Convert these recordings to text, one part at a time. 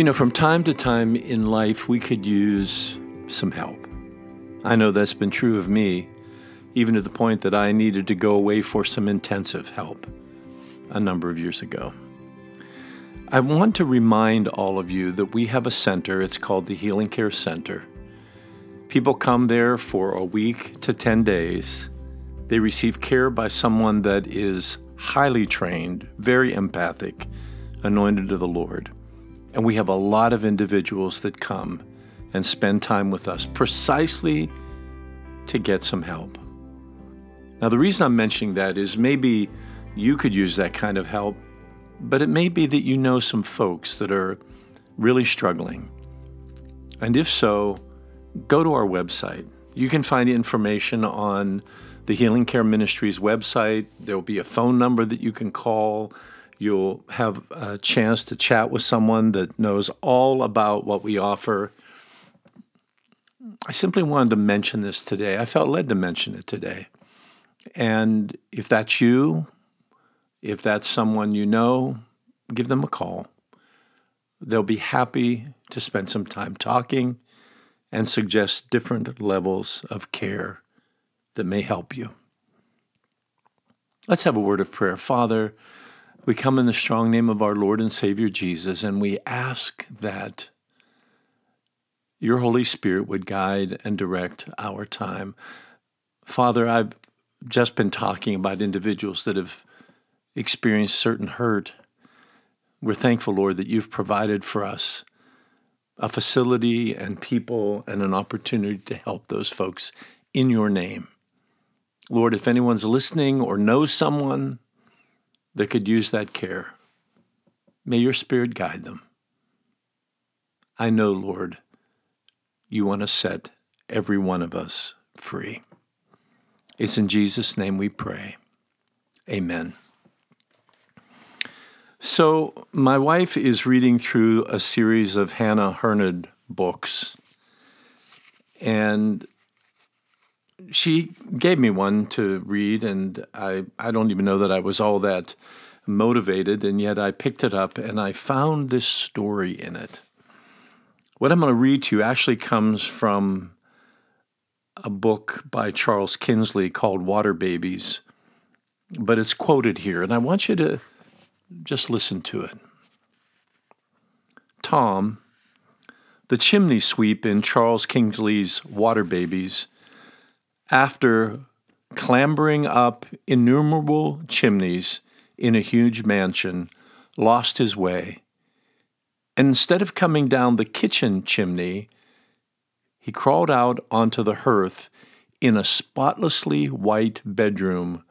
You know, from time to time in life, we could use some help. I know that's been true of me, even to the point that I needed to go away for some intensive help a number of years ago. I want to remind all of you that we have a center. It's called the Healing Care Center. People come there for a week to 10 days. They receive care by someone that is highly trained, very empathic, anointed of the Lord. And we have a lot of individuals that come and spend time with us precisely to get some help. Now, the reason I'm mentioning that is maybe you could use that kind of help, but it may be that you know some folks that are really struggling. And if so, go to our website. You can find information on the Healing Care Ministries website. There will be a phone number that you can call. You'll have a chance to chat with someone that knows all about what we offer. I simply wanted to mention this today. I felt led to mention it today. And if that's you, if that's someone you know, give them a call. They'll be happy to spend some time talking and suggest different levels of care that may help you. Let's have a word of prayer. Father, we come in the strong name of our Lord and Savior Jesus, and we ask that your Holy Spirit would guide and direct our time. Father, I've just been talking about individuals that have experienced certain hurt. We're thankful, Lord, that you've provided for us a facility and people and an opportunity to help those folks in your name. Lord, if anyone's listening or knows someone that could use that care, may your Spirit guide them. I know, Lord, you want to set every one of us free. It's in Jesus' name we pray. Amen. So, my wife is reading through a series of Hannah Hurnard books, and she gave me one to read, and I, I don't even know that I was all that motivated, and yet I picked it up and I found this story in it. What I'm going to read to you actually comes from a book by Charles Kingsley called Water Babies, but it's quoted here, and I want you to just listen to it. Tom, the chimney sweep in Charles Kingsley's Water Babies, after clambering up innumerable chimneys in a huge mansion, lost his way. And instead of coming down the kitchen chimney, he crawled out onto the hearth in a spotlessly white bedroom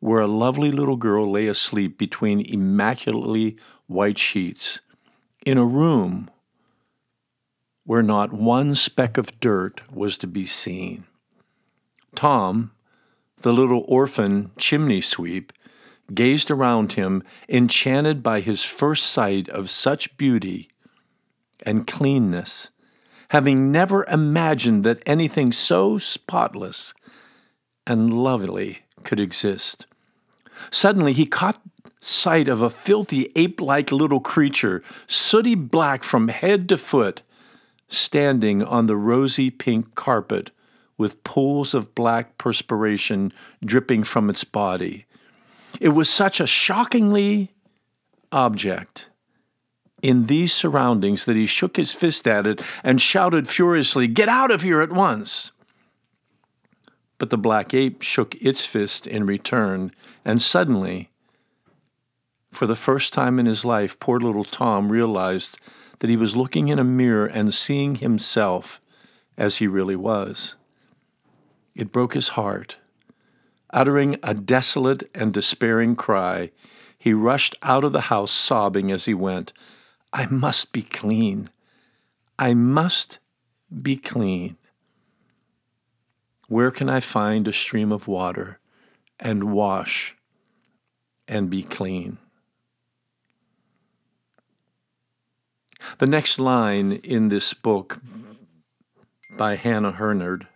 where a lovely little girl lay asleep between immaculately white sheets, in a room where not one speck of dirt was to be seen. Tom, the little orphan chimney sweep, gazed around him, enchanted by his first sight of such beauty and cleanness, having never imagined that anything so spotless and lovely could exist. Suddenly, he caught sight of a filthy ape like little creature, sooty black from head to foot, standing on the rosy pink carpet with pools of black perspiration dripping from its body. It was such a shockingly object in these surroundings that he shook his fist at it and shouted furiously, Get out of here at once! But the black ape shook its fist in return, and suddenly, for the first time in his life, poor little Tom realized that he was looking in a mirror and seeing himself as he really was. It broke his heart. Uttering a desolate and despairing cry, he rushed out of the house sobbing as he went, I must be clean. I must be clean. Where can I find a stream of water and wash and be clean? The next line in this book by Hannah Hurnard,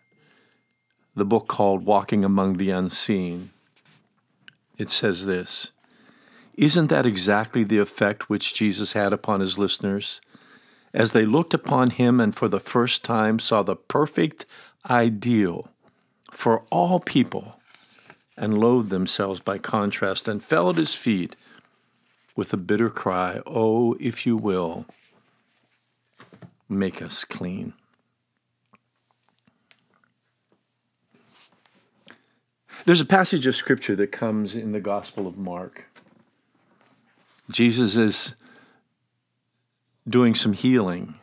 the book called Walking Among the Unseen, it says this Isn't that exactly the effect which Jesus had upon his listeners? as they looked upon him and for the first time saw the perfect ideal for all people and loathed themselves by contrast and fell at his feet with a bitter cry, Oh, if you will, make us clean. There's a passage of scripture that comes in the Gospel of Mark. Jesus is doing some healing.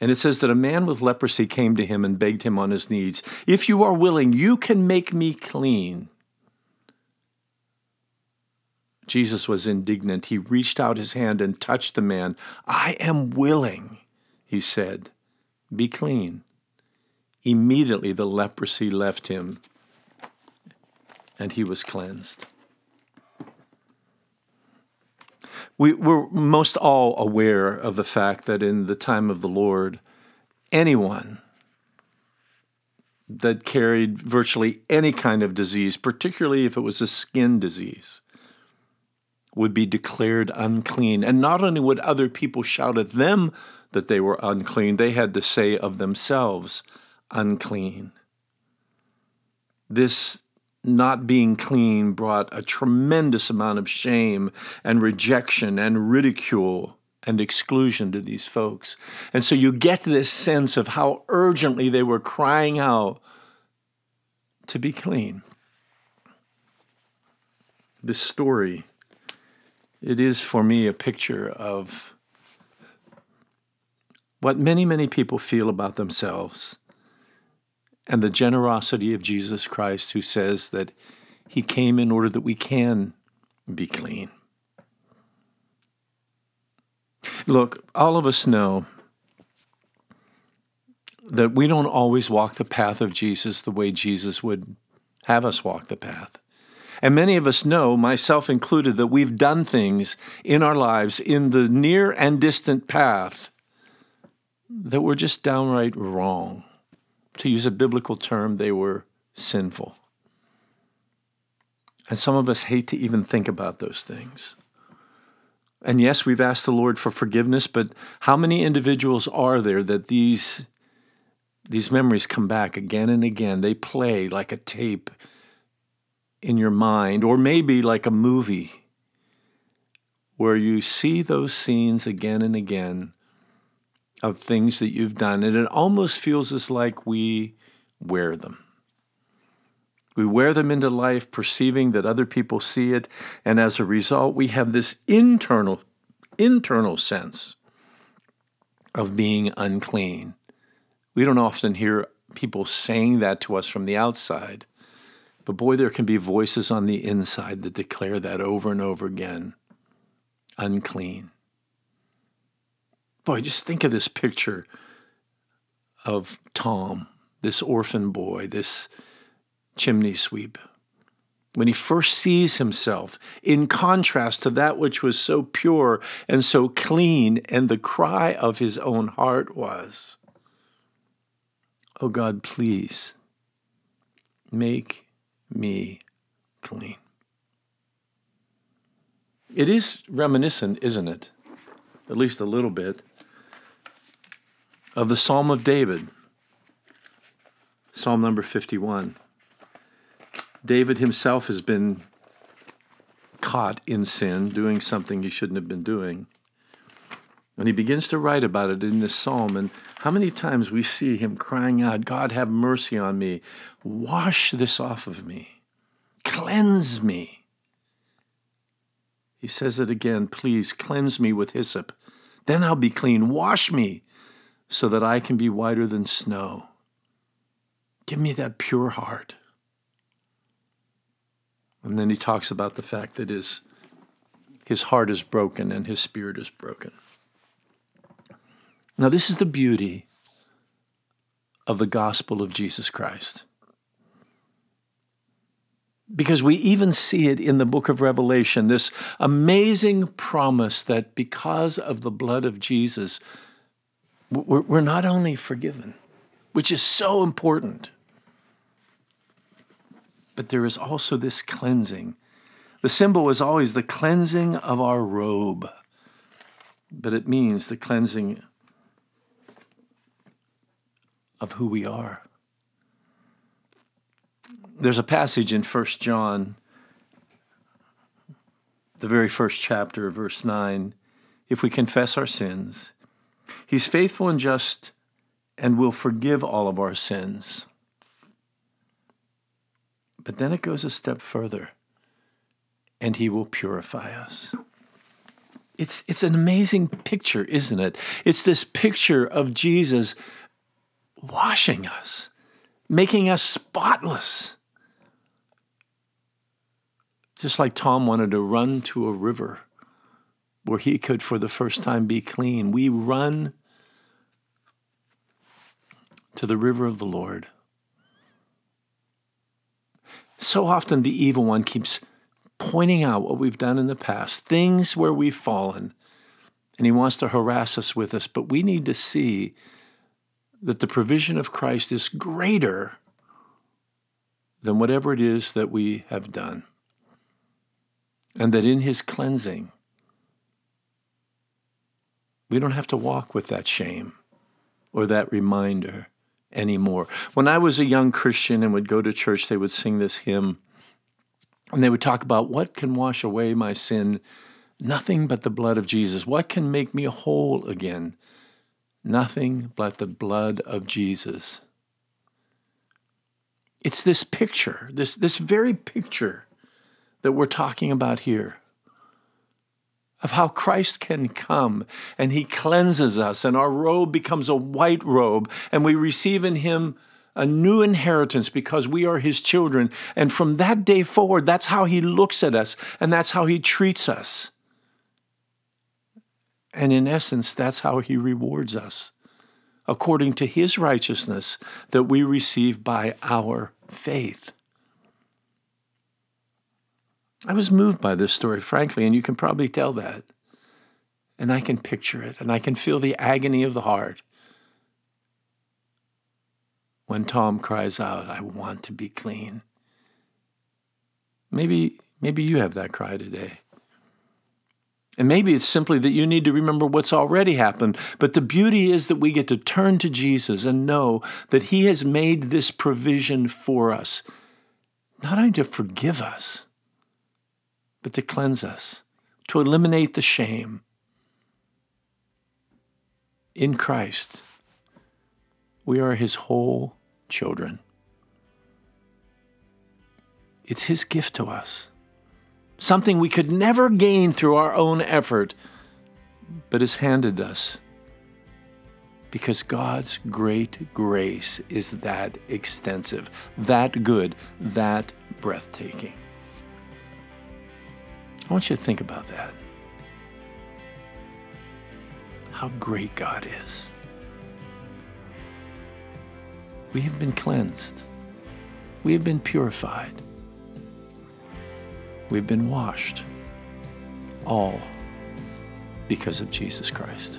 And it says that a man with leprosy came to him and begged him on his knees, If you are willing, you can make me clean. Jesus was indignant. He reached out his hand and touched the man. I am willing, he said. Be clean. Immediately the leprosy left him and he was cleansed. We, we're most all aware of the fact that in the time of the Lord, anyone that carried virtually any kind of disease, particularly if it was a skin disease, would be declared unclean. And not only would other people shout at them that they were unclean, they had to say of themselves, unclean. This not being clean brought a tremendous amount of shame and rejection and ridicule and exclusion to these folks. And so you get this sense of how urgently they were crying out to be clean. This story, it is for me a picture of what many, many people feel about themselves and the generosity of Jesus Christ, who says that he came in order that we can be clean. Look, all of us know that we don't always walk the path of Jesus the way Jesus would have us walk the path. And many of us know, myself included, that we've done things in our lives in the near and distant path that were just downright wrong to use a biblical term, they were sinful. And some of us hate to even think about those things. And yes, we've asked the Lord for forgiveness, but how many individuals are there that these, these memories come back again and again? They play like a tape in your mind, or maybe like a movie where you see those scenes again and again of things that you've done, and it almost feels as like we wear them. We wear them into life, perceiving that other people see it, and as a result, we have this internal, internal sense of being unclean. We don't often hear people saying that to us from the outside, but boy, there can be voices on the inside that declare that over and over again unclean. Boy, just think of this picture of Tom, this orphan boy, this chimney sweep. When he first sees himself, in contrast to that which was so pure and so clean, and the cry of his own heart was, Oh God, please make me clean. It is reminiscent, isn't it? At least a little bit of the Psalm of David, Psalm number 51. David himself has been caught in sin, doing something he shouldn't have been doing. And he begins to write about it in this psalm. And how many times we see him crying out, God, have mercy on me. Wash this off of me. Cleanse me. He says it again, please cleanse me with hyssop. Then I'll be clean. Wash me so that I can be whiter than snow. Give me that pure heart. And then he talks about the fact that his, his heart is broken and his spirit is broken. Now, this is the beauty of the gospel of Jesus Christ. Because we even see it in the book of Revelation, this amazing promise that because of the blood of Jesus, we're not only forgiven, which is so important, but there is also this cleansing. The symbol is always the cleansing of our robe. but it means the cleansing of who we are. There's a passage in 1 John, the very first chapter, verse 9. If we confess our sins, He's faithful and just and will forgive all of our sins. But then it goes a step further, and He will purify us. It's, it's an amazing picture, isn't it? It's this picture of Jesus washing us, making us spotless. Just like Tom wanted to run to a river where he could, for the first time, be clean, we run to the river of the Lord. So often, the evil one keeps pointing out what we've done in the past, things where we've fallen, and he wants to harass us with us. But we need to see that the provision of Christ is greater than whatever it is that we have done. And that in his cleansing, we don't have to walk with that shame or that reminder anymore. When I was a young Christian and would go to church, they would sing this hymn and they would talk about what can wash away my sin? Nothing but the blood of Jesus. What can make me whole again? nothing but the blood of Jesus. It's this picture, this, this very picture that we're talking about here of how Christ can come and he cleanses us, and our robe becomes a white robe, and we receive in him a new inheritance because we are his children. And from that day forward, that's how he looks at us, and that's how he treats us. And in essence, that's how he rewards us, according to his righteousness that we receive by our faith. I was moved by this story, frankly, and you can probably tell that. And I can picture it, and I can feel the agony of the heart when Tom cries out, I want to be clean. Maybe, maybe you have that cry today. And maybe it's simply that you need to remember what's already happened. But the beauty is that we get to turn to Jesus and know that He has made this provision for us, not only to forgive us, but to cleanse us, to eliminate the shame. In Christ, we are His whole children. It's His gift to us something we could never gain through our own effort, but is handed us because God's great grace is that extensive, that good, that breathtaking. I want you to think about that. How great God is. We have been cleansed. We have been purified. We've been washed, all because of Jesus Christ.